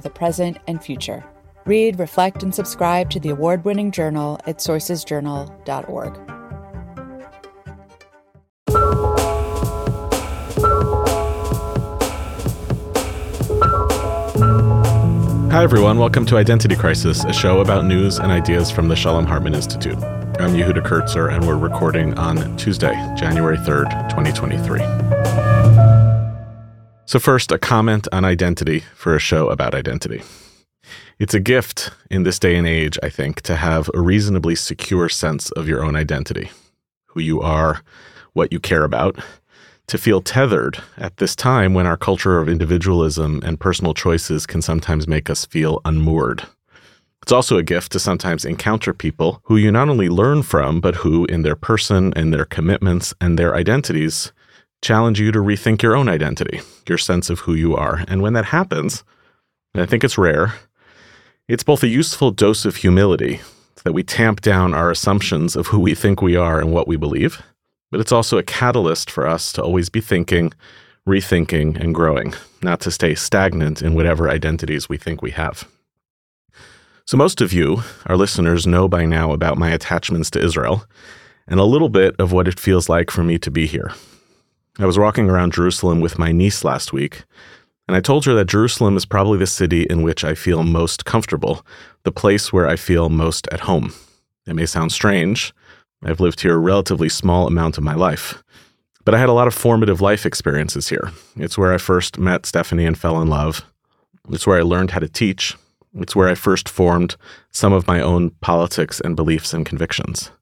the present and future. Read, reflect, and subscribe to the award winning journal at sourcesjournal.org. Hi, everyone. Welcome to Identity Crisis, a show about news and ideas from the Shalom Hartman Institute. I'm Yehuda Kurtzer, and we're recording on Tuesday, January 3rd, 2023. So, first, a comment on identity for a show about identity. It's a gift in this day and age, I think, to have a reasonably secure sense of your own identity, who you are, what you care about, to feel tethered at this time when our culture of individualism and personal choices can sometimes make us feel unmoored. It's also a gift to sometimes encounter people who you not only learn from, but who, in their person and their commitments and their identities, challenge you to rethink your own identity, your sense of who you are. And when that happens, and I think it's rare, it's both a useful dose of humility that we tamp down our assumptions of who we think we are and what we believe, but it's also a catalyst for us to always be thinking, rethinking, and growing, not to stay stagnant in whatever identities we think we have. So, most of you, our listeners, know by now about my attachments to Israel and a little bit of what it feels like for me to be here. I was walking around Jerusalem with my niece last week, and I told her that Jerusalem is probably the city in which I feel most comfortable, the place where I feel most at home. It may sound strange. I've lived here a relatively small amount of my life. But I had a lot of formative life experiences here. It's where I first met Stephanie and fell in love. It's where I learned how to teach. It's where I first formed some of my own politics and beliefs and convictions.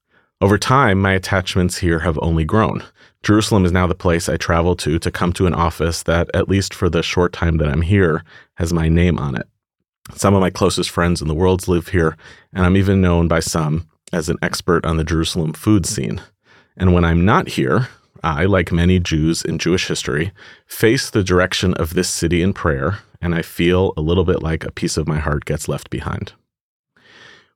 Over time, my attachments here have only grown. Jerusalem is now the place I travel to to come to an office that, at least for the short time that I'm here, has my name on it. Some of my closest friends in the world live here, and I'm even known by some as an expert on the Jerusalem food scene. And when I'm not here, I, like many Jews in Jewish history, face the direction of this city in prayer, and I feel a little bit like a piece of my heart gets left behind.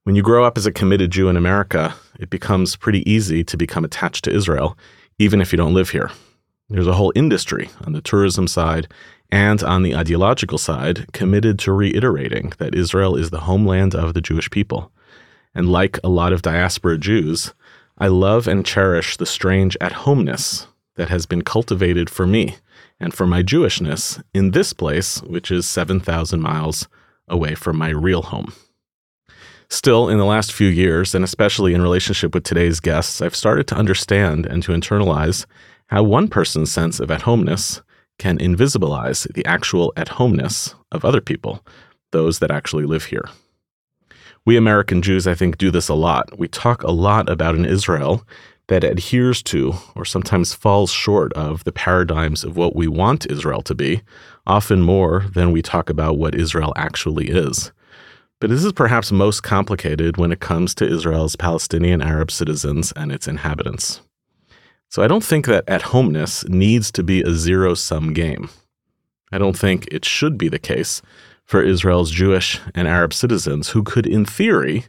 When you grow up as a committed Jew in America, it becomes pretty easy to become attached to Israel even if you don't live here. There's a whole industry on the tourism side and on the ideological side committed to reiterating that Israel is the homeland of the Jewish people. And like a lot of diaspora Jews, I love and cherish the strange at homeness that has been cultivated for me and for my Jewishness in this place, which is 7,000 miles away from my real home. Still, in the last few years, and especially in relationship with today's guests, I've started to understand and to internalize how one person's sense of at homeness can invisibilize the actual at homeness of other people, those that actually live here. We American Jews, I think, do this a lot. We talk a lot about an Israel that adheres to or sometimes falls short of the paradigms of what we want Israel to be, often more than we talk about what Israel actually is. But this is perhaps most complicated when it comes to Israel's Palestinian Arab citizens and its inhabitants. So I don't think that at homeness needs to be a zero sum game. I don't think it should be the case for Israel's Jewish and Arab citizens who could, in theory,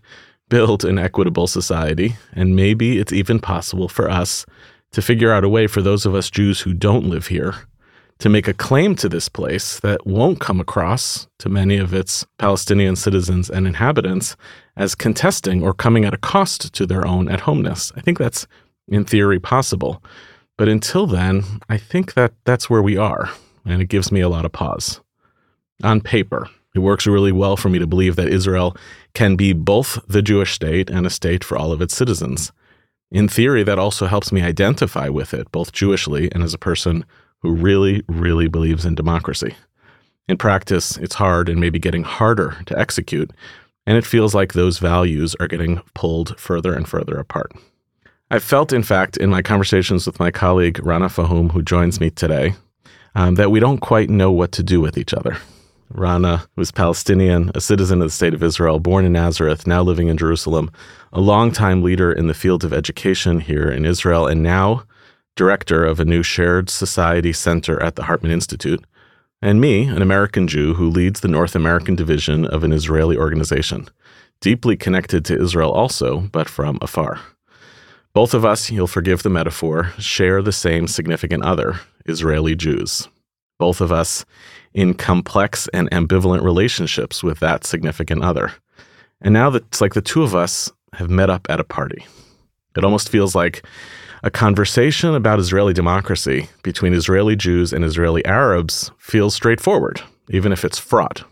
build an equitable society, and maybe it's even possible for us to figure out a way for those of us Jews who don't live here to make a claim to this place that won't come across to many of its Palestinian citizens and inhabitants as contesting or coming at a cost to their own at homeness. I think that's in theory possible. But until then, I think that that's where we are, and it gives me a lot of pause. On paper, it works really well for me to believe that Israel can be both the Jewish state and a state for all of its citizens. In theory, that also helps me identify with it, both Jewishly and as a person who really, really believes in democracy. In practice, it's hard and maybe getting harder to execute, and it feels like those values are getting pulled further and further apart. I've felt, in fact, in my conversations with my colleague Rana Fahum, who joins me today, um, that we don't quite know what to do with each other. Rana was Palestinian, a citizen of the state of Israel, born in Nazareth, now living in Jerusalem, a longtime leader in the field of education here in Israel, and now director of a new shared society center at the Hartman Institute. And me, an American Jew who leads the North American division of an Israeli organization, deeply connected to Israel also, but from afar. Both of us, you'll forgive the metaphor, share the same significant other, Israeli Jews. Both of us in complex and ambivalent relationships with that significant other. And now it's like the two of us have met up at a party. It almost feels like a conversation about Israeli democracy between Israeli Jews and Israeli Arabs feels straightforward, even if it's fraught.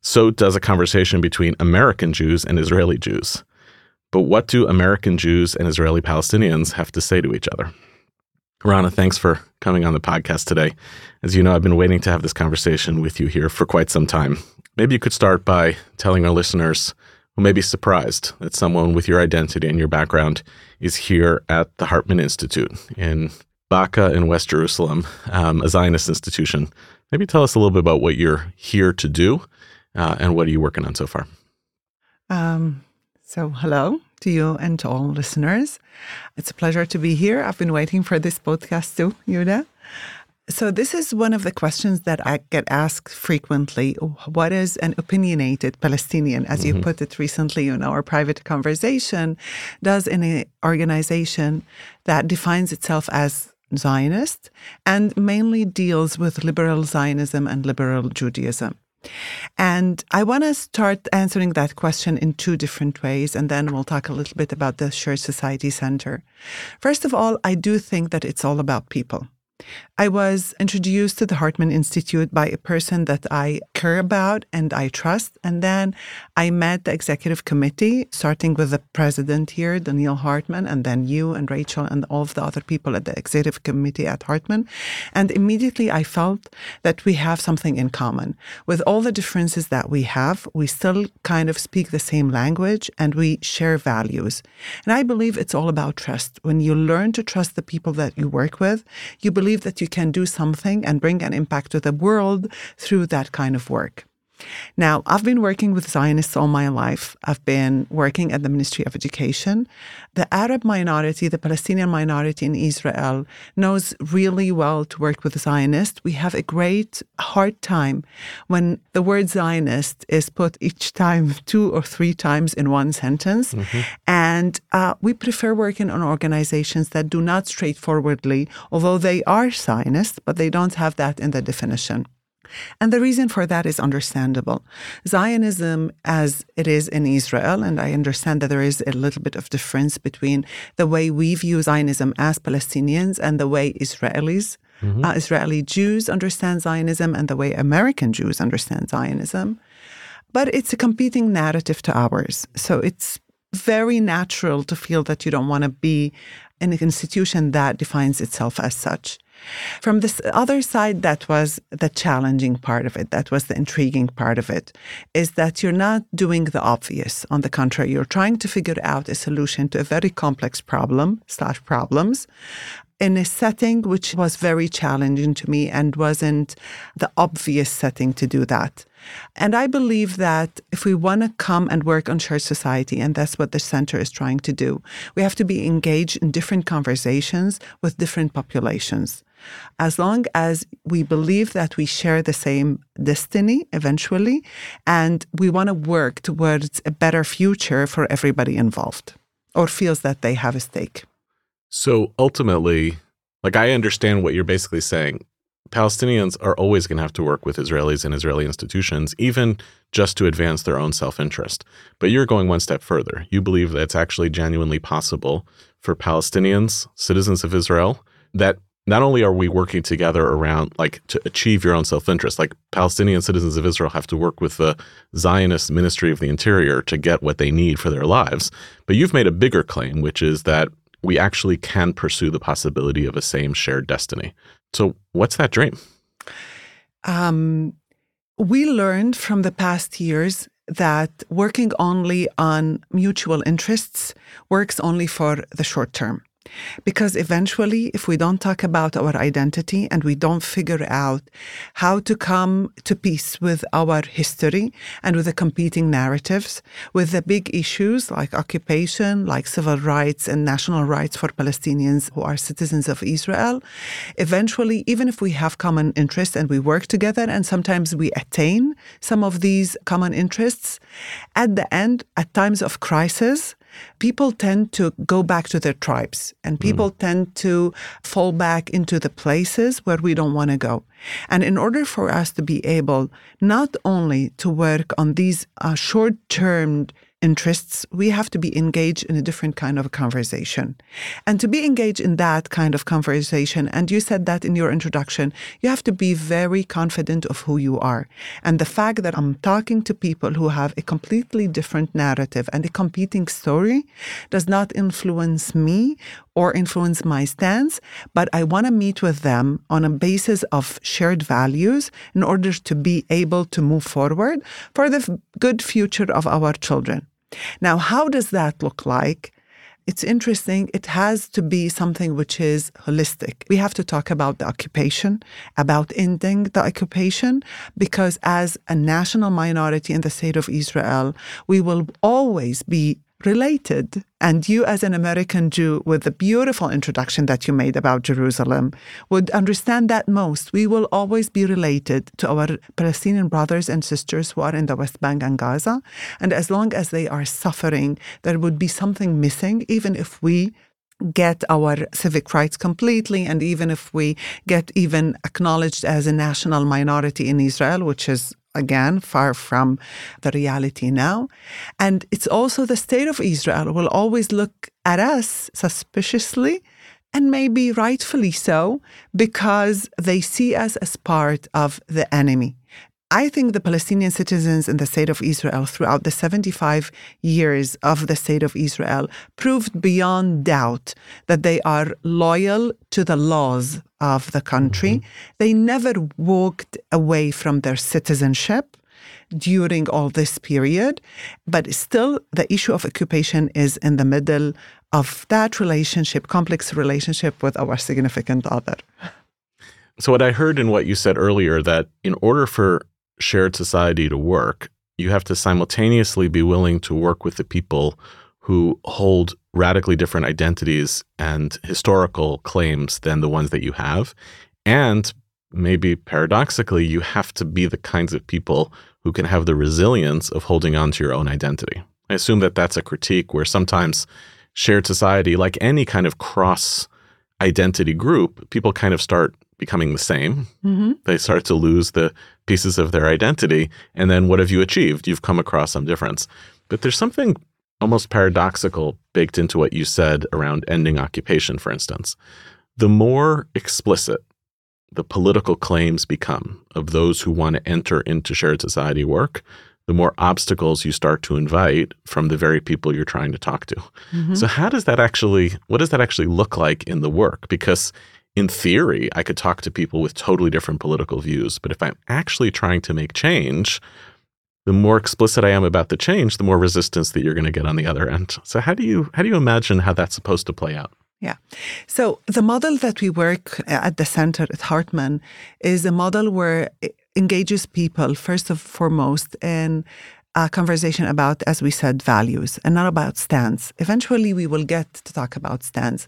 So does a conversation between American Jews and Israeli Jews. But what do American Jews and Israeli Palestinians have to say to each other? Rana, thanks for coming on the podcast today. As you know, I've been waiting to have this conversation with you here for quite some time. Maybe you could start by telling our listeners who may be surprised that someone with your identity and your background is here at the Hartman Institute in Baca in West Jerusalem, um, a Zionist institution. Maybe tell us a little bit about what you're here to do uh, and what are you working on so far? Um, so, hello to you and to all listeners. It's a pleasure to be here. I've been waiting for this podcast too, Yehuda. So, this is one of the questions that I get asked frequently. What is an opinionated Palestinian? As mm-hmm. you put it recently in our private conversation, does an organization that defines itself as Zionist and mainly deals with liberal Zionism and liberal Judaism. And I want to start answering that question in two different ways, and then we'll talk a little bit about the Shared Society Center. First of all, I do think that it's all about people. I was introduced to the Hartman Institute by a person that I care about and I trust. And then I met the executive committee, starting with the president here, Donniel Hartman, and then you and Rachel and all of the other people at the executive committee at Hartman. And immediately I felt that we have something in common. With all the differences that we have, we still kind of speak the same language and we share values. And I believe it's all about trust. When you learn to trust the people that you work with, you believe that you you can do something and bring an impact to the world through that kind of work. Now, I've been working with Zionists all my life. I've been working at the Ministry of Education. The Arab minority, the Palestinian minority in Israel, knows really well to work with Zionists. We have a great hard time when the word Zionist is put each time two or three times in one sentence. Mm-hmm. And uh, we prefer working on organizations that do not straightforwardly, although they are Zionists, but they don't have that in the definition. And the reason for that is understandable. Zionism, as it is in Israel, and I understand that there is a little bit of difference between the way we view Zionism as Palestinians and the way Israelis, mm-hmm. uh, Israeli Jews understand Zionism and the way American Jews understand Zionism. But it's a competing narrative to ours. So it's very natural to feel that you don't want to be in an institution that defines itself as such. From this other side, that was the challenging part of it. That was the intriguing part of it, is that you're not doing the obvious. On the contrary, you're trying to figure out a solution to a very complex problem slash problems in a setting which was very challenging to me and wasn't the obvious setting to do that. And I believe that if we want to come and work on shared society, and that's what the center is trying to do, we have to be engaged in different conversations with different populations. As long as we believe that we share the same destiny eventually, and we want to work towards a better future for everybody involved or feels that they have a stake. So ultimately, like I understand what you're basically saying. Palestinians are always going to have to work with Israelis and Israeli institutions, even just to advance their own self interest. But you're going one step further. You believe that it's actually genuinely possible for Palestinians, citizens of Israel, that not only are we working together around like to achieve your own self-interest like palestinian citizens of israel have to work with the zionist ministry of the interior to get what they need for their lives. But you've made a bigger claim which is that we actually can pursue the possibility of a same shared destiny. So what's that dream? Um, we learned from the past years that working only on mutual interests works only for the short term Because eventually, if we don't talk about our identity and we don't figure out how to come to peace with our history and with the competing narratives, with the big issues like occupation, like civil rights and national rights for Palestinians who are citizens of Israel, eventually, even if we have common interests and we work together and sometimes we attain some of these common interests, at the end, at times of crisis, people tend to go back to their tribes and people mm. tend to fall back into the places where we don't want to go. And in order for us to be able not only to work on these uh, short term interests, we have to be engaged in a different kind of a conversation. And to be engaged in that kind of conversation, and you said that in your introduction, you have to be very confident of who you are. And the fact that I'm talking to people who have a completely different narrative and a competing story does not influence me or influence my stance, but I want to meet with them on a basis of shared values in order to be able to move forward for the good future of our children. Now, how does that look like? It's interesting. It has to be something which is holistic. We have to talk about the occupation, about ending the occupation, because as a national minority in the state of Israel, we will always be related. And you, as an American Jew, with the beautiful introduction that you made about Jerusalem, would understand that most. We will always be related to our Palestinian brothers and sisters who are in the West Bank and Gaza. And as long as they are suffering, there would be something missing, even if we get our civic rights completely and even if we get even acknowledged as a national minority in Israel which is again, far from the reality now. And it's also the state of Israel will always look at us suspiciously and maybe rightfully so because they see us as part of the enemy. I think the Palestinian citizens in the state of Israel throughout the 75 years of the state of Israel proved beyond doubt that they are loyal to the laws of the country. Mm-hmm. They never walked away from their citizenship during all this period, but still the issue of occupation is in the middle of that relationship, complex relationship with our significant other. So, what I heard in what you said earlier, that in order for shared society to work, you have to simultaneously be willing to work with the people who hold radically different identities and historical claims than the ones that you have. And maybe paradoxically, you have to be the kinds of people who can have the resilience of holding on to your own identity. I assume that that's a critique where sometimes shared society, like any kind of cross identity group, people kind of start becoming the same. Mm-hmm. They start to lose the pieces of their identity. And then what have you achieved? You've come across some difference. But there's something almost paradoxical baked into what you said around ending occupation, for instance. The more explicit the political claims become of those who want to enter into shared society work, the more obstacles you start to invite from the very people you're trying to talk to. Mm-hmm. So how does that actually what does that actually look like in the work? Because in theory, I could talk to people with totally different political views, but if I'm actually trying to make change, the more explicit I am about the change, the more resistance that you're going to get on the other end. So how do you how do you imagine how that's supposed to play out? Yeah. So the model that we work uh, at the center at Hartman is a model where it engages people first and foremost in a conversation about, as we said, values and not about stance. Eventually, we will get to talk about stance.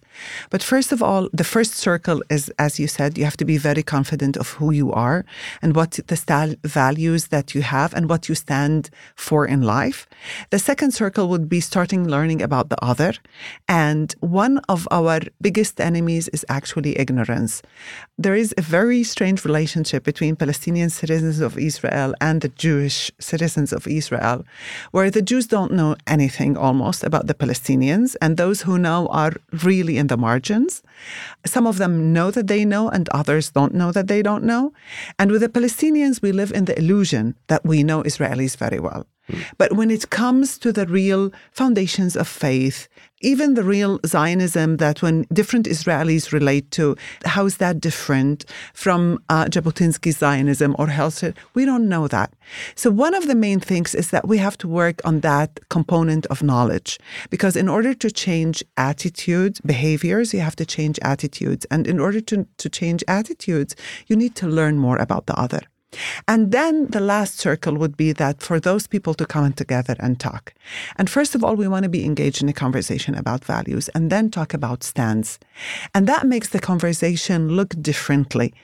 But first of all, the first circle is, as you said, you have to be very confident of who you are and what the values that you have and what you stand for in life. The second circle would be starting learning about the other. And one of our biggest enemies is actually ignorance. There is a very strange relationship between Palestinian citizens of Israel and the Jewish citizens of Israel Israel, where the Jews don't know anything almost about the Palestinians, and those who know are really in the margins. Some of them know that they know, and others don't know that they don't know. And with the Palestinians, we live in the illusion that we know Israelis very well. Hmm. But when it comes to the real foundations of faith, even the real Zionism that when different Israelis relate to, how is that different from uh, Jabotinsky's Zionism or Herzl? We don't know that. So one of the main things is that we have to work on that component of knowledge because in order to change attitudes, behaviors, you have to change attitudes. And in order to, to change attitudes, you need to learn more about the other. And then the last circle would be that for those people to come together and talk. And first of all, we want to be engaged in a conversation about values and then talk about stands. And that makes the conversation look differently.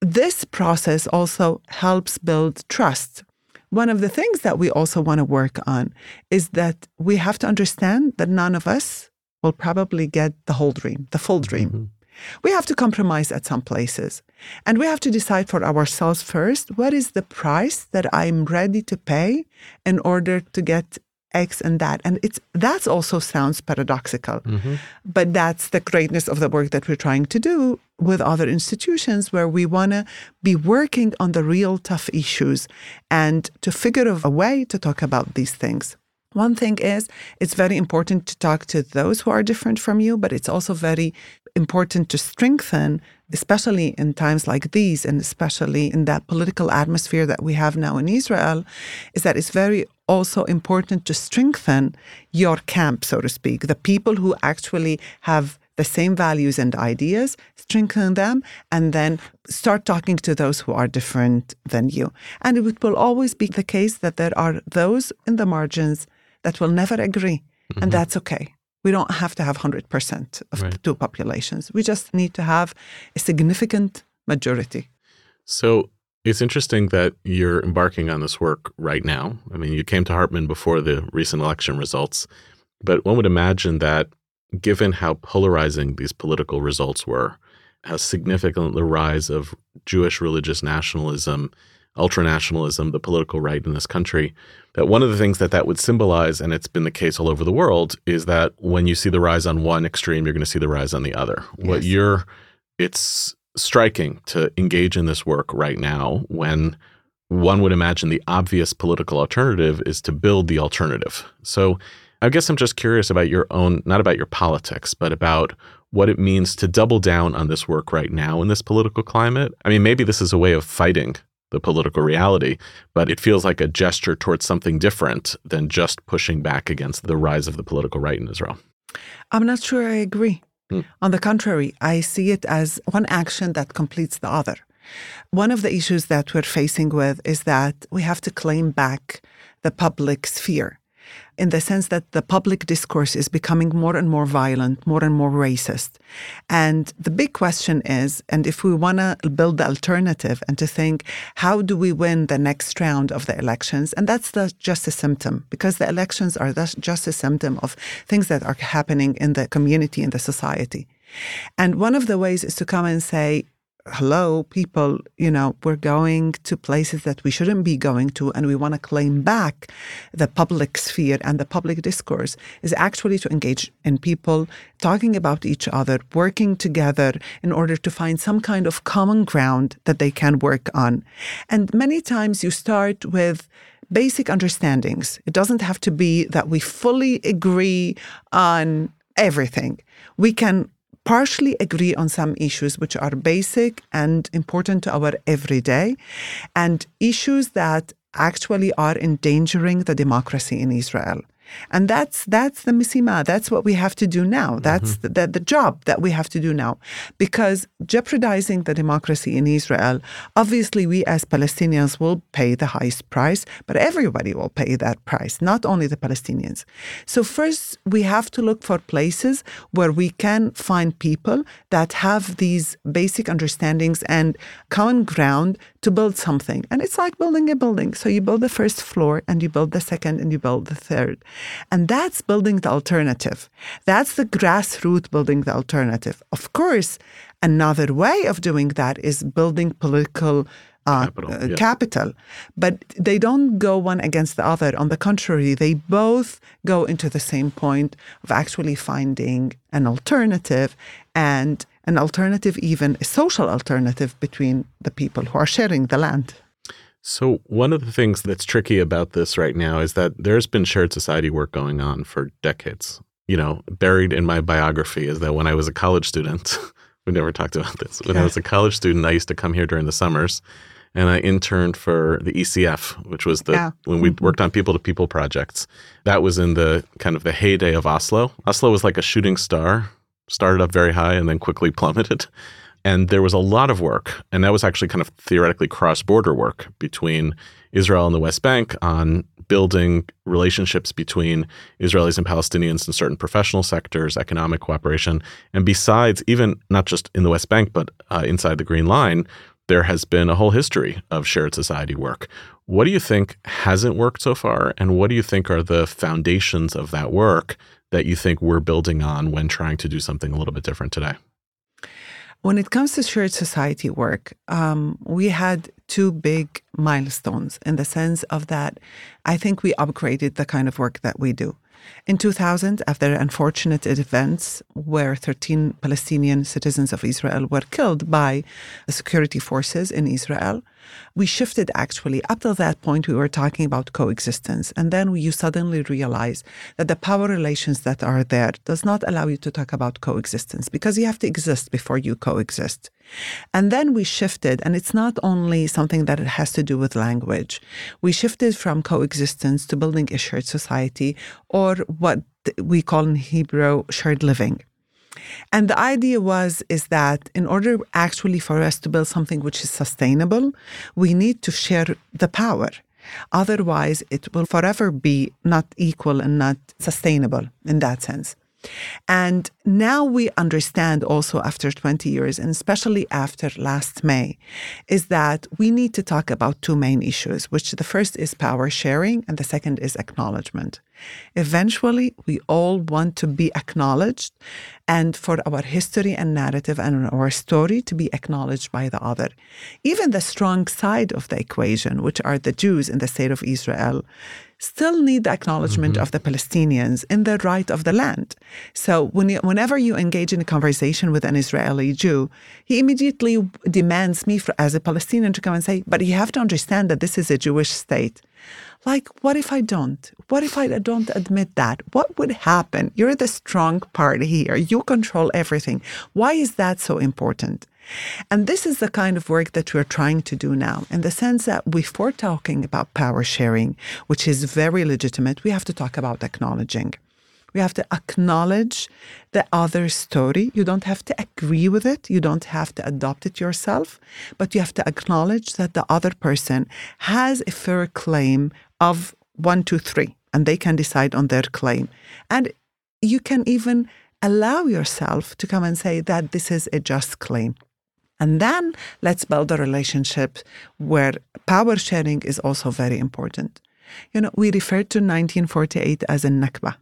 This process also helps build trust. One of the things that we also want to work on is that we have to understand that none of us will probably get the whole dream, the full dream. Mm-hmm. We have to compromise at some places. And we have to decide for ourselves first what is the price that I'm ready to pay in order to get X and that. And it's that also sounds paradoxical. Mm-hmm. But that's the greatness of the work that we're trying to do with other institutions where we want to be working on the real tough issues and to figure out a way to talk about these things. One thing is, it's very important to talk to those who are different from you, but it's also very important to strengthen, especially in times like these, and especially in that political atmosphere that we have now in Israel, is that it's very also important to strengthen your camp, so to speak, the people who actually have the same values and ideas, strengthen them, and then start talking to those who are different than you. And it will always be the case that there are those in the margins that will never agree, mm-hmm. and that's okay. We don't have to have 100% of right. two populations. We just need to have a significant majority. So it's interesting that you're embarking on this work right now. I mean, you came to Hartman before the recent election results, but one would imagine that given how polarizing these political results were, how significant the rise of Jewish religious nationalism ultranationalism, the political right in this country, that one of the things that that would symbolize, and it's been the case all over the world, is that when you see the rise on one extreme, you're going to see the rise on the other. Yes. What you're, it's striking to engage in this work right now when one would imagine the obvious political alternative is to build the alternative. So I guess I'm just curious about your own, not about your politics, but about what it means to double down on this work right now in this political climate. I mean, maybe this is a way of fighting the political reality, but it feels like a gesture towards something different than just pushing back against the rise of the political right in Israel. I'm not sure I agree. Hmm. On the contrary, I see it as one action that completes the other. One of the issues that we're facing with is that we have to claim back the public sphere in the sense that the public discourse is becoming more and more violent, more and more racist. And the big question is, and if we want to build the alternative and to think, how do we win the next round of the elections? And that's the, just a symptom, because the elections are just a symptom of things that are happening in the community, in the society. And one of the ways is to come and say, hello, people, you know, we're going to places that we shouldn't be going to, and we want to claim back the public sphere and the public discourse is actually to engage in people talking about each other, working together in order to find some kind of common ground that they can work on. And many times you start with basic understandings. It doesn't have to be that we fully agree on everything. We can partially agree on some issues which are basic and important to our everyday, and issues that actually are endangering the democracy in Israel. And that's that's the misima. That's what we have to do now. That's mm-hmm. the, the, job that we have to do now. Because jeopardizing the democracy in Israel, obviously we as Palestinians will pay the highest price, but everybody will pay that price, not only the Palestinians. So first we have to look for places where we can find people that have these basic understandings and common ground to build something. And it's like building a building. So you build the first floor and you build the second and you build the third. And that's building the alternative. That's the grassroots building the alternative. Of course, another way of doing that is building political uh, capital, uh, yeah. capital, but they don't go one against the other. On the contrary, they both go into the same point of actually finding an alternative and an alternative, even a social alternative between the people who are sharing the land. So, one of the things that's tricky about this right now is that there's been shared society work going on for decades. You know, buried in my biography is that when I was a college student, we never talked about this. When I was a college student, I used to come here during the summers and I interned for the ECF, which was the yeah. when we mm-hmm. worked on people to people projects. That was in the kind of the heyday of Oslo. Oslo was like a shooting star, started up very high and then quickly plummeted. And there was a lot of work, and that was actually kind of theoretically cross border work between Israel and the West Bank on building relationships between Israelis and Palestinians in certain professional sectors, economic cooperation. And besides, even not just in the West Bank, but uh, inside the Green Line, there has been a whole history of shared society work. What do you think hasn't worked so far? And what do you think are the foundations of that work that you think we're building on when trying to do something a little bit different today? When it comes to shared society work, um, we had two big milestones in the sense of that I think we upgraded the kind of work that we do. In 2000, after unfortunate events where 13 Palestinian citizens of Israel were killed by security forces in Israel, we shifted actually. Up till that point, we were talking about coexistence. And then you suddenly realize that the power relations that are there does not allow you to talk about coexistence because you have to exist before you coexist. And then we shifted, and it's not only something that it has to do with language. We shifted from coexistence to building a shared society or what we call in Hebrew shared living. And the idea was is that in order actually for us to build something which is sustainable, we need to share the power. Otherwise, it will forever be not equal and not sustainable in that sense. And now we understand also after 20 years, and especially after last May, is that we need to talk about two main issues, which the first is power sharing and the second is acknowledgement. Eventually, we all want to be acknowledged and for our history and narrative and our story to be acknowledged by the other. Even the strong side of the equation, which are the Jews in the state of Israel, still need the acknowledgement mm-hmm. of the Palestinians in the right of the land. So when you, whenever you engage in a conversation with an Israeli Jew, he immediately demands me for, as a Palestinian to come and say, but you have to understand that this is a Jewish state. Like, what if I don't? What if I don't admit that? What would happen? You're the strong party here. You control everything. Why is that so important? And this is the kind of work that we're trying to do now, in the sense that before talking about power sharing, which is very legitimate, we have to talk about acknowledging. We have to acknowledge the other story. You don't have to agree with it. You don't have to adopt it yourself, but you have to acknowledge that the other person has a fair claim of one, two, three, and they can decide on their claim. And you can even allow yourself to come and say that this is a just claim. And then let's build a relationship where power sharing is also very important. You know, we refer to 1948 as a Nakba,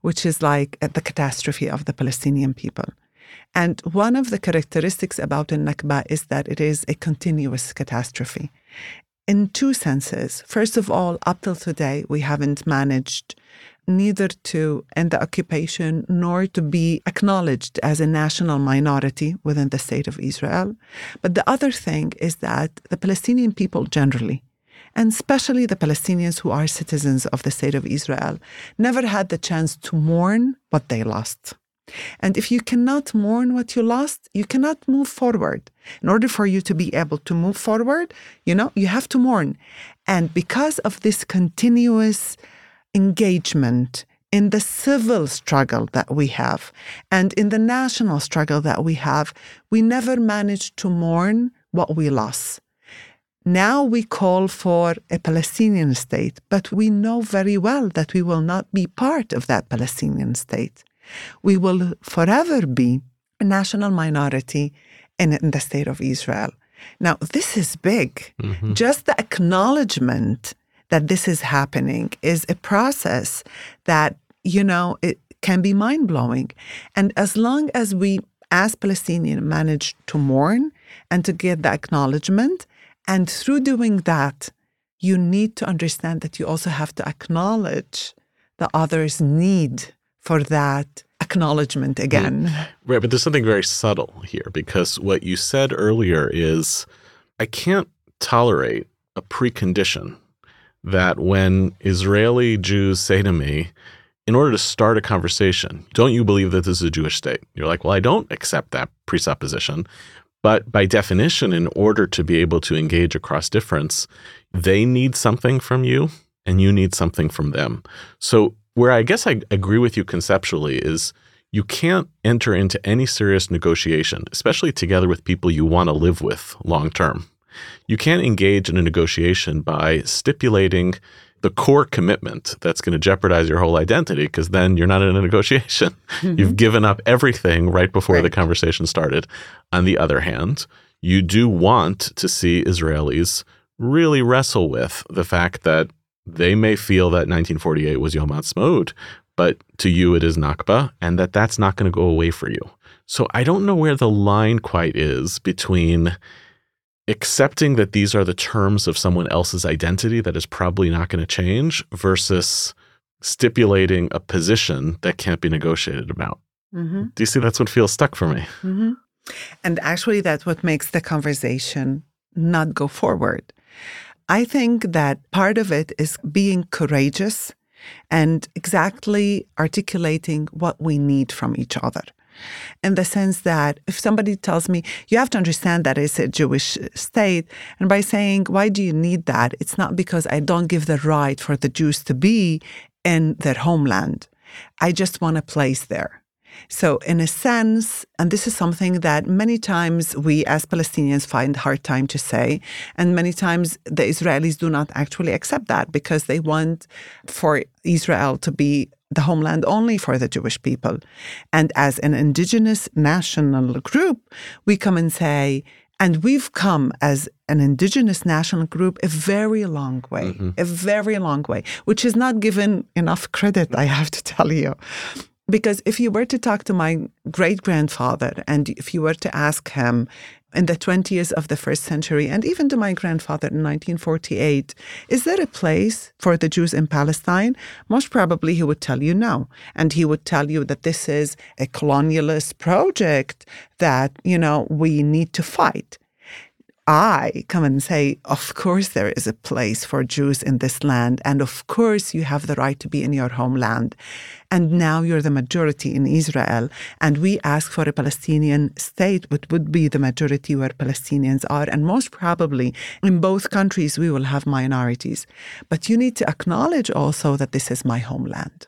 which is like uh, the catastrophe of the Palestinian people. And one of the characteristics about a Nakba is that it is a continuous catastrophe in two senses. First of all, up till today, we haven't managed neither to end the occupation nor to be acknowledged as a national minority within the state of Israel. But the other thing is that the Palestinian people generally, and especially the Palestinians who are citizens of the state of Israel, never had the chance to mourn what they lost. And if you cannot mourn what you lost, you cannot move forward. In order for you to be able to move forward, you know, you have to mourn. And because of this continuous engagement in the civil struggle that we have and in the national struggle that we have, we never managed to mourn what we lost. Now we call for a Palestinian state, but we know very well that we will not be part of that Palestinian state. We will forever be a national minority in, in the state of Israel. Now, this is big. Mm-hmm. Just the acknowledgement that this is happening is a process that, you know, it can be mind blowing. And as long as we, as Palestinians, manage to mourn and to get the acknowledgement, and through doing that, you need to understand that you also have to acknowledge the other's need for that acknowledgement again. Mm. Right, but there's something very subtle here because what you said earlier is I can't tolerate a precondition that when Israeli Jews say to me, in order to start a conversation, don't you believe that this is a Jewish state? You're like, well, I don't accept that presupposition. But by definition, in order to be able to engage across difference, they need something from you and you need something from them. So, where I guess I agree with you conceptually is you can't enter into any serious negotiation, especially together with people you want to live with long term. You can't engage in a negotiation by stipulating the core commitment that's going to jeopardize your whole identity because then you're not in a negotiation. Mm-hmm. You've given up everything right before right. the conversation started. On the other hand, you do want to see Israelis really wrestle with the fact that they may feel that 1948 was Yom Ha'atzmaut, but to you it is Nakba, and that that's not going to go away for you. So I don't know where the line quite is between accepting that these are the terms of someone else's identity that is probably not going to change versus stipulating a position that can't be negotiated about. Mm-hmm. Do you see that's what feels stuck for me? Mm-hmm. And actually, that's what makes the conversation not go forward. I think that part of it is being courageous and exactly articulating what we need from each other in the sense that if somebody tells me, you have to understand that it's a Jewish state, and by saying, why do you need that? It's not because I don't give the right for the Jews to be in their homeland. I just want a place there. So, in a sense, and this is something that many times we as Palestinians find hard time to say, and many times the Israelis do not actually accept that because they want for Israel to be the homeland only for the Jewish people. And as an indigenous national group, we come and say, and we've come as an indigenous national group a very long way, mm-hmm. a very long way, which is not given enough credit, I have to tell you. Because if you were to talk to my great grandfather and if you were to ask him in the 20s of the first century, and even to my grandfather in 1948, is there a place for the Jews in Palestine? Most probably he would tell you no. And he would tell you that this is a colonialist project that, you know, we need to fight. I come and say, of course, there is a place for Jews in this land. And of course, you have the right to be in your homeland. And now you're the majority in Israel. And we ask for a Palestinian state, which would be the majority where Palestinians are. And most probably in both countries, we will have minorities. But you need to acknowledge also that this is my homeland.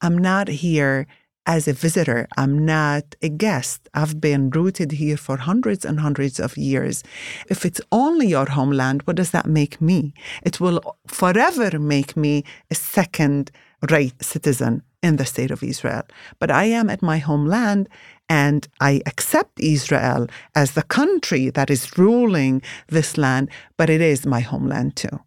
I'm not here as a visitor. I'm not a guest. I've been rooted here for hundreds and hundreds of years. If it's only your homeland, what does that make me? It will forever make me a second rate citizen in the state of Israel. But I am at my homeland and I accept Israel as the country that is ruling this land, but it is my homeland too.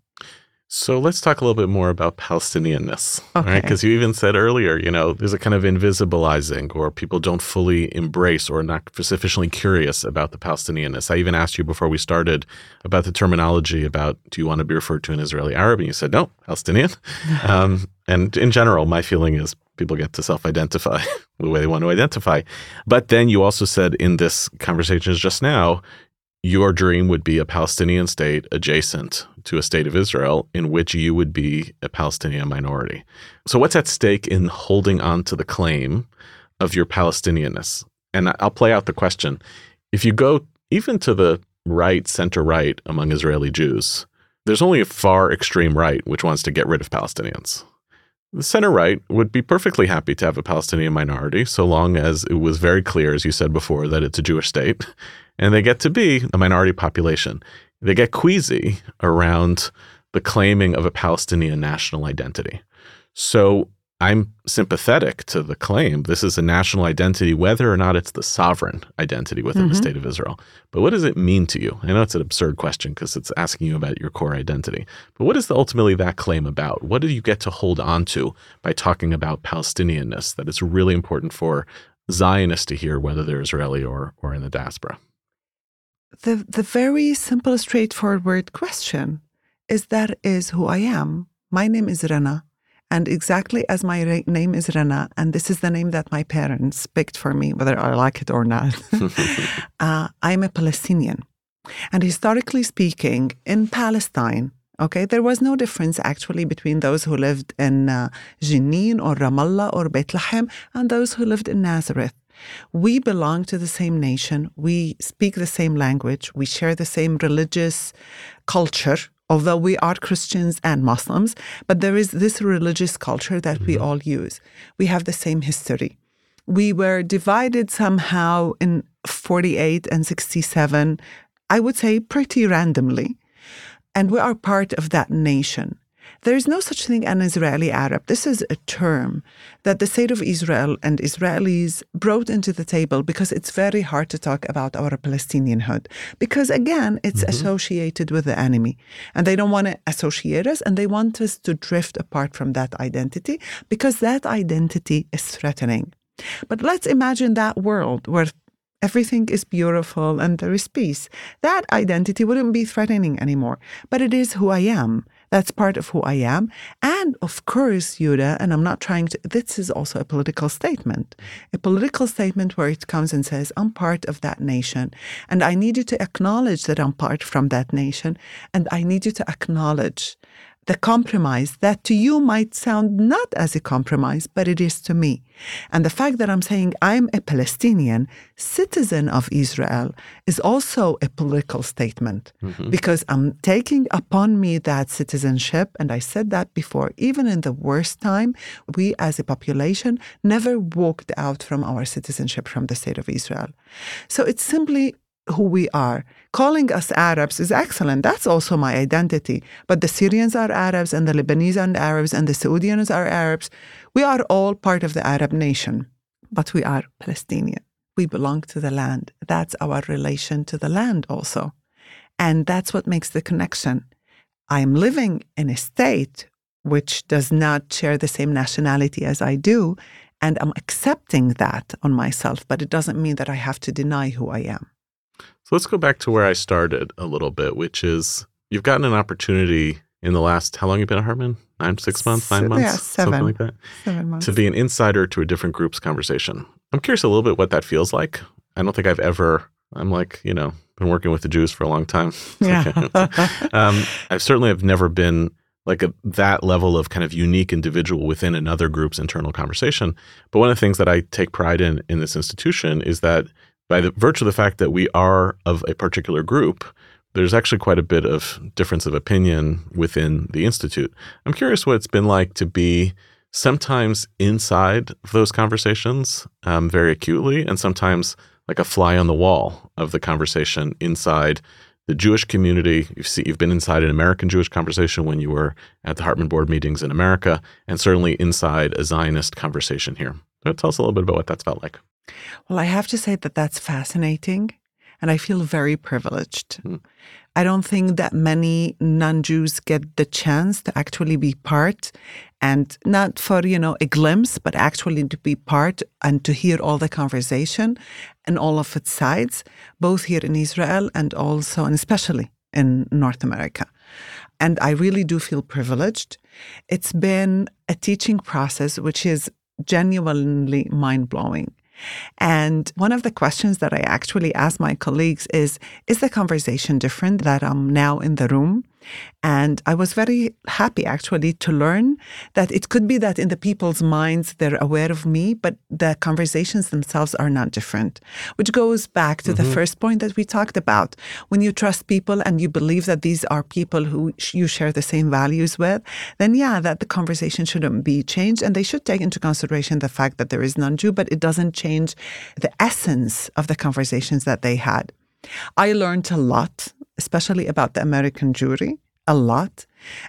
So let's talk a little bit more about Palestinianness, okay. right? Because you even said earlier, you know, there's a kind of invisibilizing, or people don't fully embrace or not sufficiently curious about the Palestinianness. I even asked you before we started about the terminology about do you want to be referred to an Israeli Arab, and you said no, Palestinian. um, and in general, my feeling is people get to self-identify the way they want to identify. But then you also said in this conversation just now, your dream would be a Palestinian state adjacent to a state of Israel in which you would be a Palestinian minority. So, what's at stake in holding on to the claim of your Palestinianness? And I'll play out the question. If you go even to the right, center right among Israeli Jews, there's only a far extreme right which wants to get rid of Palestinians. The center right would be perfectly happy to have a Palestinian minority so long as it was very clear, as you said before, that it's a Jewish state and they get to be a minority population. They get queasy around the claiming of a Palestinian national identity. So I'm sympathetic to the claim this is a national identity, whether or not it's the sovereign identity within mm-hmm. the state of Israel. But what does it mean to you? I know it's an absurd question because it's asking you about your core identity. But what is the, ultimately that claim about? What do you get to hold on to by talking about Palestinianness that it's really important for Zionists to hear, whether they're Israeli or, or in the diaspora? The the very simple, straightforward question is that is who I am. My name is Rana. And exactly as my name is Rana, and this is the name that my parents picked for me, whether I like it or not, uh, I'm a Palestinian. And historically speaking, in Palestine, Okay, there was no difference actually between those who lived in uh, Jenin or Ramallah or Bethlehem and those who lived in Nazareth. We belong to the same nation. We speak the same language. We share the same religious culture, although we are Christians and Muslims. But there is this religious culture that we mm-hmm. all use. We have the same history. We were divided somehow in 48 and 67, I would say pretty randomly and we are part of that nation. There is no such thing as an Israeli Arab. This is a term that the state of Israel and Israelis brought into the table because it's very hard to talk about our Palestinianhood. Because again, it's mm-hmm. associated with the enemy. And they don't want to associate us and they want us to drift apart from that identity because that identity is threatening. But let's imagine that world where everything is beautiful and there is peace, that identity wouldn't be threatening anymore. But it is who I am. That's part of who I am. And of course, Yehuda, and I'm not trying to, this is also a political statement, a political statement where it comes and says, I'm part of that nation. And I need you to acknowledge that I'm part from that nation. And I need you to acknowledge the compromise that to you might sound not as a compromise, but it is to me. And the fact that I'm saying I'm a Palestinian citizen of Israel is also a political statement mm-hmm. because I'm taking upon me that citizenship. And I said that before, even in the worst time, we as a population never walked out from our citizenship from the state of Israel. So it's simply who we are. Calling us Arabs is excellent. That's also my identity. But the Syrians are Arabs, and the Lebanese are Arabs, and the Saudians are Arabs. We are all part of the Arab nation, but we are Palestinian. We belong to the land. That's our relation to the land also. And that's what makes the connection. I am living in a state which does not share the same nationality as I do, and I'm accepting that on myself, but it doesn't mean that I have to deny who I am. So let's go back to where I started a little bit, which is you've gotten an opportunity in the last how long you been at Hartman? Nine, six months, nine months, yeah, seven, something like that. Seven months to be an insider to a different group's conversation. I'm curious a little bit what that feels like. I don't think I've ever. I'm like you know been working with the Jews for a long time. Yeah. um, I certainly have never been like a, that level of kind of unique individual within another group's internal conversation. But one of the things that I take pride in in this institution is that by the virtue of the fact that we are of a particular group, there's actually quite a bit of difference of opinion within the institute. I'm curious what it's been like to be sometimes inside of those conversations um, very acutely, and sometimes like a fly on the wall of the conversation inside the Jewish community. You've, see, you've been inside an American Jewish conversation when you were at the Hartman Board meetings in America, and certainly inside a Zionist conversation here. So tell us a little bit about what that's felt like. Well, I have to say that that's fascinating. And I feel very privileged. Mm. I don't think that many non Jews get the chance to actually be part and not for, you know, a glimpse, but actually to be part and to hear all the conversation and all of its sides, both here in Israel and also, and especially in North America. And I really do feel privileged. It's been a teaching process which is genuinely mind blowing. And one of the questions that I actually ask my colleagues is Is the conversation different that I'm now in the room? And I was very happy actually to learn that it could be that in the people's minds they're aware of me, but the conversations themselves are not different, which goes back to mm-hmm. the first point that we talked about. When you trust people and you believe that these are people who you share the same values with, then yeah, that the conversation shouldn't be changed. And they should take into consideration the fact that there is non Jew, but it doesn't change the essence of the conversations that they had. I learned a lot, especially about the American Jewry, a lot.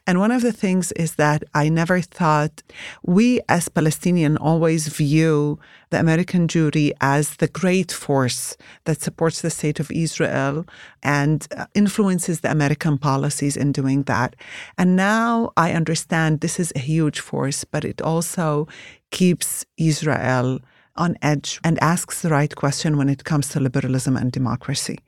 And one of the things is that I never thought we as Palestinian always view the American Jewry as the great force that supports the state of Israel and uh, influences the American policies in doing that. And now I understand this is a huge force, but it also keeps Israel on edge and asks the right question when it comes to liberalism and democracy.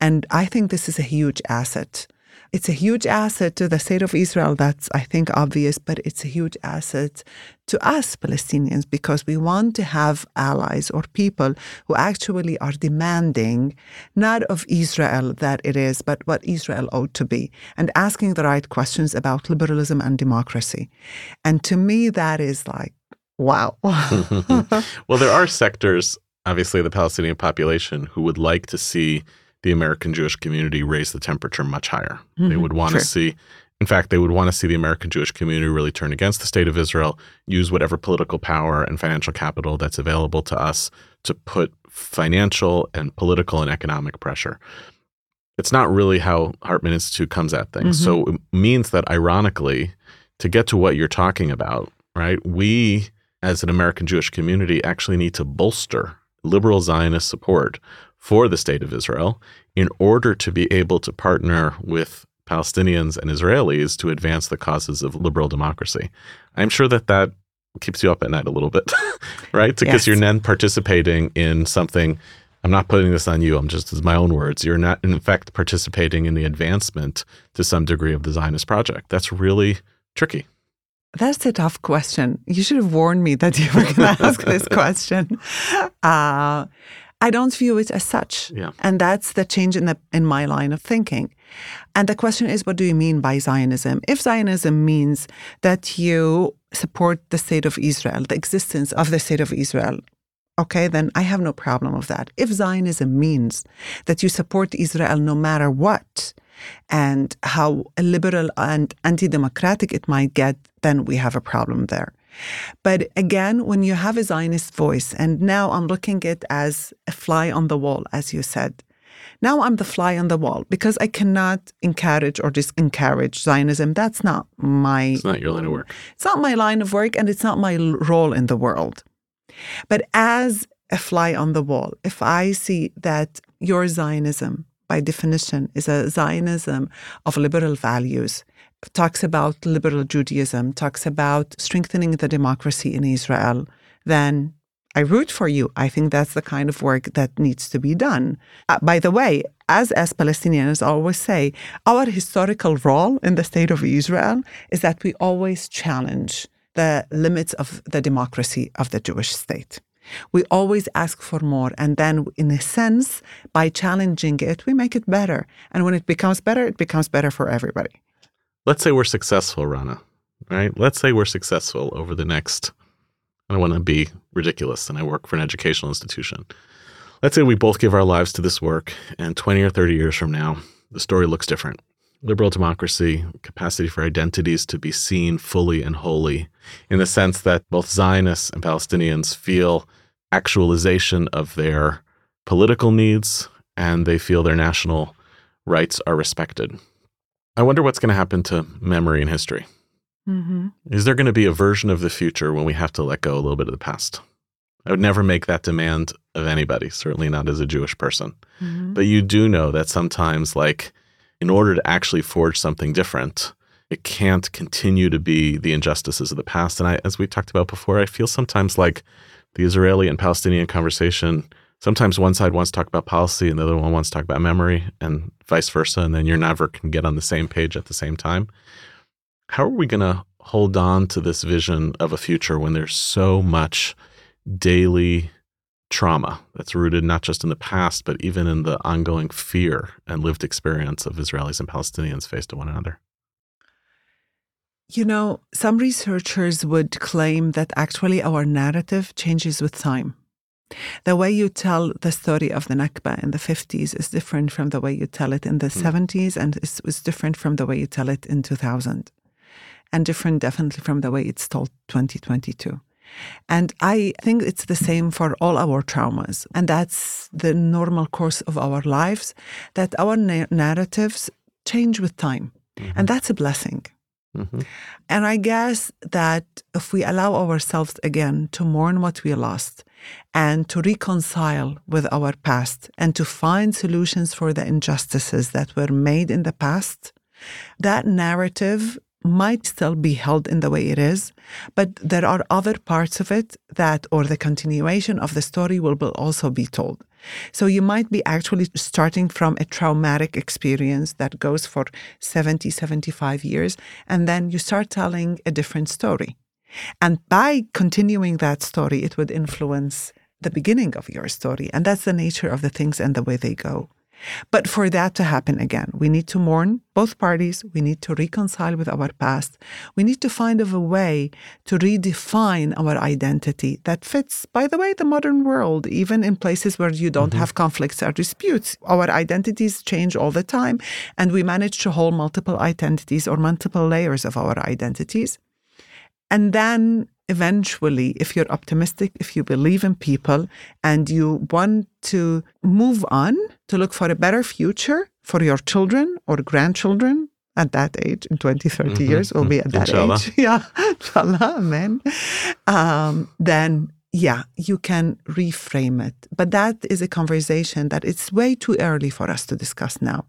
And I think this is a huge asset It's a huge asset to the state of Israel. That's, I think, obvious, but it's a huge asset to us Palestinians because we want to have allies or people who actually are demanding not of Israel that it is, but what Israel ought to be, and asking the right questions about liberalism and democracy. And to me, that is like, wow. well, there are sectors, obviously, the Palestinian population who would like to see the American Jewish community raise the temperature much higher. Mm-hmm, they would want to see, in fact, they would want to see the American Jewish community really turn against the state of Israel, use whatever political power and financial capital that's available to us to put financial and political and economic pressure. It's not really how Hartman Institute comes at things. Mm-hmm. So it means that, ironically, to get to what you're talking about, right, we as an American Jewish community actually need to bolster liberal Zionist support for the state of Israel in order to be able to partner with Palestinians and Israelis to advance the causes of liberal democracy. I'm sure that that keeps you up at night a little bit, right? Because yes. you're then participating in something. I'm not putting this on you. I'm just as my own words. You're not, in fact, participating in the advancement to some degree of the Zionist project. That's really tricky. That's a tough question. You should have warned me that you were going to ask this question. Uh, I don't view it as such. Yeah. And that's the change in the in my line of thinking. And the question is what do you mean by Zionism? If Zionism means that you support the state of Israel, the existence of the state of Israel, okay, then I have no problem with that. If Zionism means that you support Israel no matter what, and how liberal and anti democratic it might get, then we have a problem there. But again, when you have a Zionist voice, and now I'm looking at it as a fly on the wall, as you said. Now I'm the fly on the wall because I cannot encourage or disencourage Zionism. That's not my. It's not your line of work. It's not my line of work, and it's not my role in the world. But as a fly on the wall, if I see that your Zionism, by definition, is a Zionism of liberal values, talks about liberal Judaism, talks about strengthening the democracy in Israel, then I root for you. I think that's the kind of work that needs to be done. Uh, by the way, as as Palestinians always say, our historical role in the state of Israel is that we always challenge the limits of the democracy of the Jewish state. We always ask for more. And then, in a sense, by challenging it, we make it better. And when it becomes better, it becomes better for everybody let's say we're successful, Rana, right? Let's say we're successful over the next, I don't want to be ridiculous, and I work for an educational institution. Let's say we both give our lives to this work, and 20 or 30 years from now, the story looks different. Liberal democracy, capacity for identities to be seen fully and wholly, in the sense that both Zionists and Palestinians feel actualization of their political needs and they feel their national rights are respected. I wonder what's going to happen to memory and history. Mm-hmm. Is there going to be a version of the future when we have to let go a little bit of the past? I would never make that demand of anybody, certainly not as a Jewish person. Mm-hmm. But you do know that sometimes, like, in order to actually forge something different, it can't continue to be the injustices of the past. And I, as we talked about before, I feel sometimes like the Israeli and Palestinian conversation sometimes one side wants to talk about policy and the other one wants to talk about memory and vice versa and then you're never can get on the same page at the same time how are we going to hold on to this vision of a future when there's so much daily trauma that's rooted not just in the past but even in the ongoing fear and lived experience of Israelis and Palestinians faced to one another you know, some researchers would claim that actually our narrative changes with time. The way you tell the story of the Nakba in the 50s is different from the way you tell it in the mm. 70s, and it was different from the way you tell it in 2000, and different definitely from the way it's told 2022. And I think it's the same for all our traumas. And that's the normal course of our lives, that our na- narratives change with time. Mm-hmm. And that's a blessing. Mm-hmm. And I guess that if we allow ourselves again to mourn what we lost and to reconcile with our past and to find solutions for the injustices that were made in the past, that narrative might still be held in the way it is, but there are other parts of it that, or the continuation of the story, will, will also be told. So you might be actually starting from a traumatic experience that goes for 70, 75 years, and then you start telling a different story. And by continuing that story, it would influence the beginning of your story. And that's the nature of the things and the way they go. But for that to happen again, we need to mourn both parties. We need to reconcile with our past. We need to find a way to redefine our identity that fits, by the way, the modern world, even in places where you don't mm-hmm. have conflicts or disputes. Our identities change all the time, and we manage to hold multiple identities or multiple layers of our identities. And then eventually, if you're optimistic, if you believe in people, and you want to move on to look for a better future for your children or grandchildren at that age, in 20, 30 mm-hmm. years, we'll be at that inshallah. age. Yeah, inshallah, amen. Um, then yeah, you can reframe it. But that is a conversation that it's way too early for us to discuss now.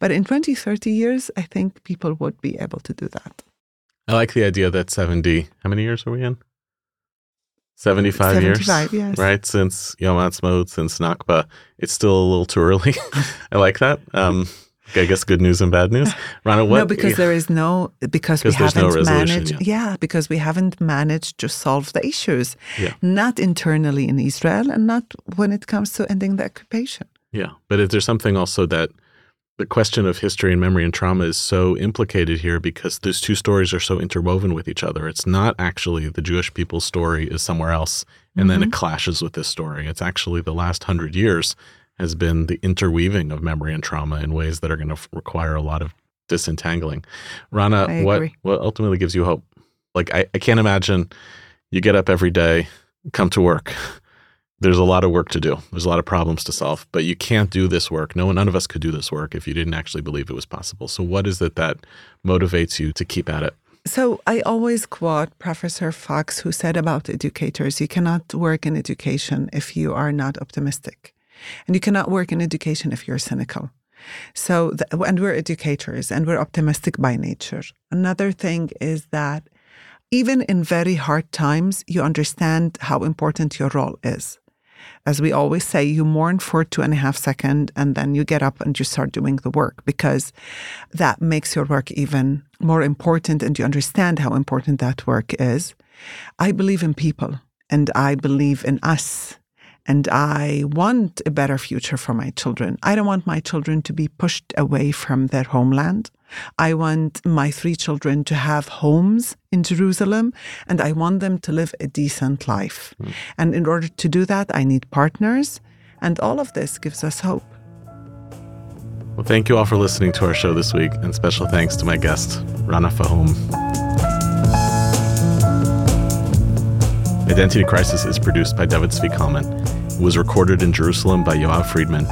But in 20, 30 years, I think people would be able to do that. I like the idea that 70, how many years are we in? 75, 75 years, yes. right? Since Yom Ha'atzmaut, since Nakba, it's still a little too early. I like that. Um, I guess good news and bad news. Rana, what? No, because there is no because we haven't no managed. Yet. Yeah, because we haven't managed to solve the issues. Yeah. Not internally in Israel, and not when it comes to ending the occupation. Yeah, but is there something also that the question of history and memory and trauma is so implicated here because those two stories are so interwoven with each other. It's not actually the Jewish people's story is somewhere else and mm-hmm. then it mm-hmm. clashes with this story. It's actually the last hundred years has been the interweaving of memory and trauma in ways that are going to f- require a lot of disentangling. Rana, what what ultimately gives you hope? Like I, I can't imagine you get up every day, come to work, there's a lot of work to do. There's a lot of problems to solve, but you can't do this work. No one, none of us could do this work if you didn't actually believe it was possible. So, what is it that motivates you to keep at it? So, I always quote Professor Fox, who said about educators you cannot work in education if you are not optimistic, and you cannot work in education if you're cynical. So, the, and we're educators and we're optimistic by nature. Another thing is that even in very hard times, you understand how important your role is as we always say, you mourn for two and a half seconds and then you get up and you start doing the work because that makes your work even more important and you understand how important that work is. I believe in people and I believe in us and I want a better future for my children. I don't want my children to be pushed away from their homeland. I want my three children to have homes in Jerusalem and I want them to live a decent life. Mm. And in order to do that, I need partners. And all of this gives us hope. Well, thank you all for listening to our show this week, and special thanks to my guest, Rana Fahom. Identity Crisis is produced by David Zvi Kalman. It was recorded in Jerusalem by Yoav Friedman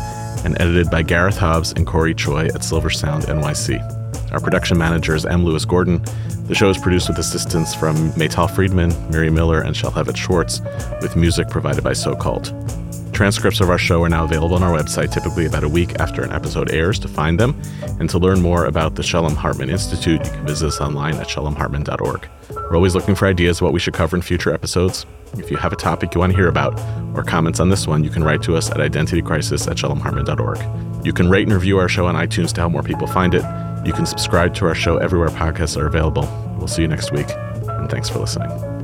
and edited by Gareth Hobbs and Corey Choi at Silver Sound NYC. Our production manager is M. Lewis Gordon. The show is produced with assistance from Maytal Friedman, Miri Miller, and Shalhevet Schwartz, with music provided by So Called. Transcripts of our show are now available on our website, typically about a week after an episode airs, to find them. And to learn more about the Shalom Hartman Institute, you can visit us online at shalomhartman.org. We're always looking for ideas what we should cover in future episodes. If you have a topic you want to hear about or comments on this one, you can write to us at identitycrisis at shalomhartman.org. You can rate and review our show on iTunes to help more people find it. You can subscribe to our show everywhere podcasts are available. We'll see you next week, and thanks for listening.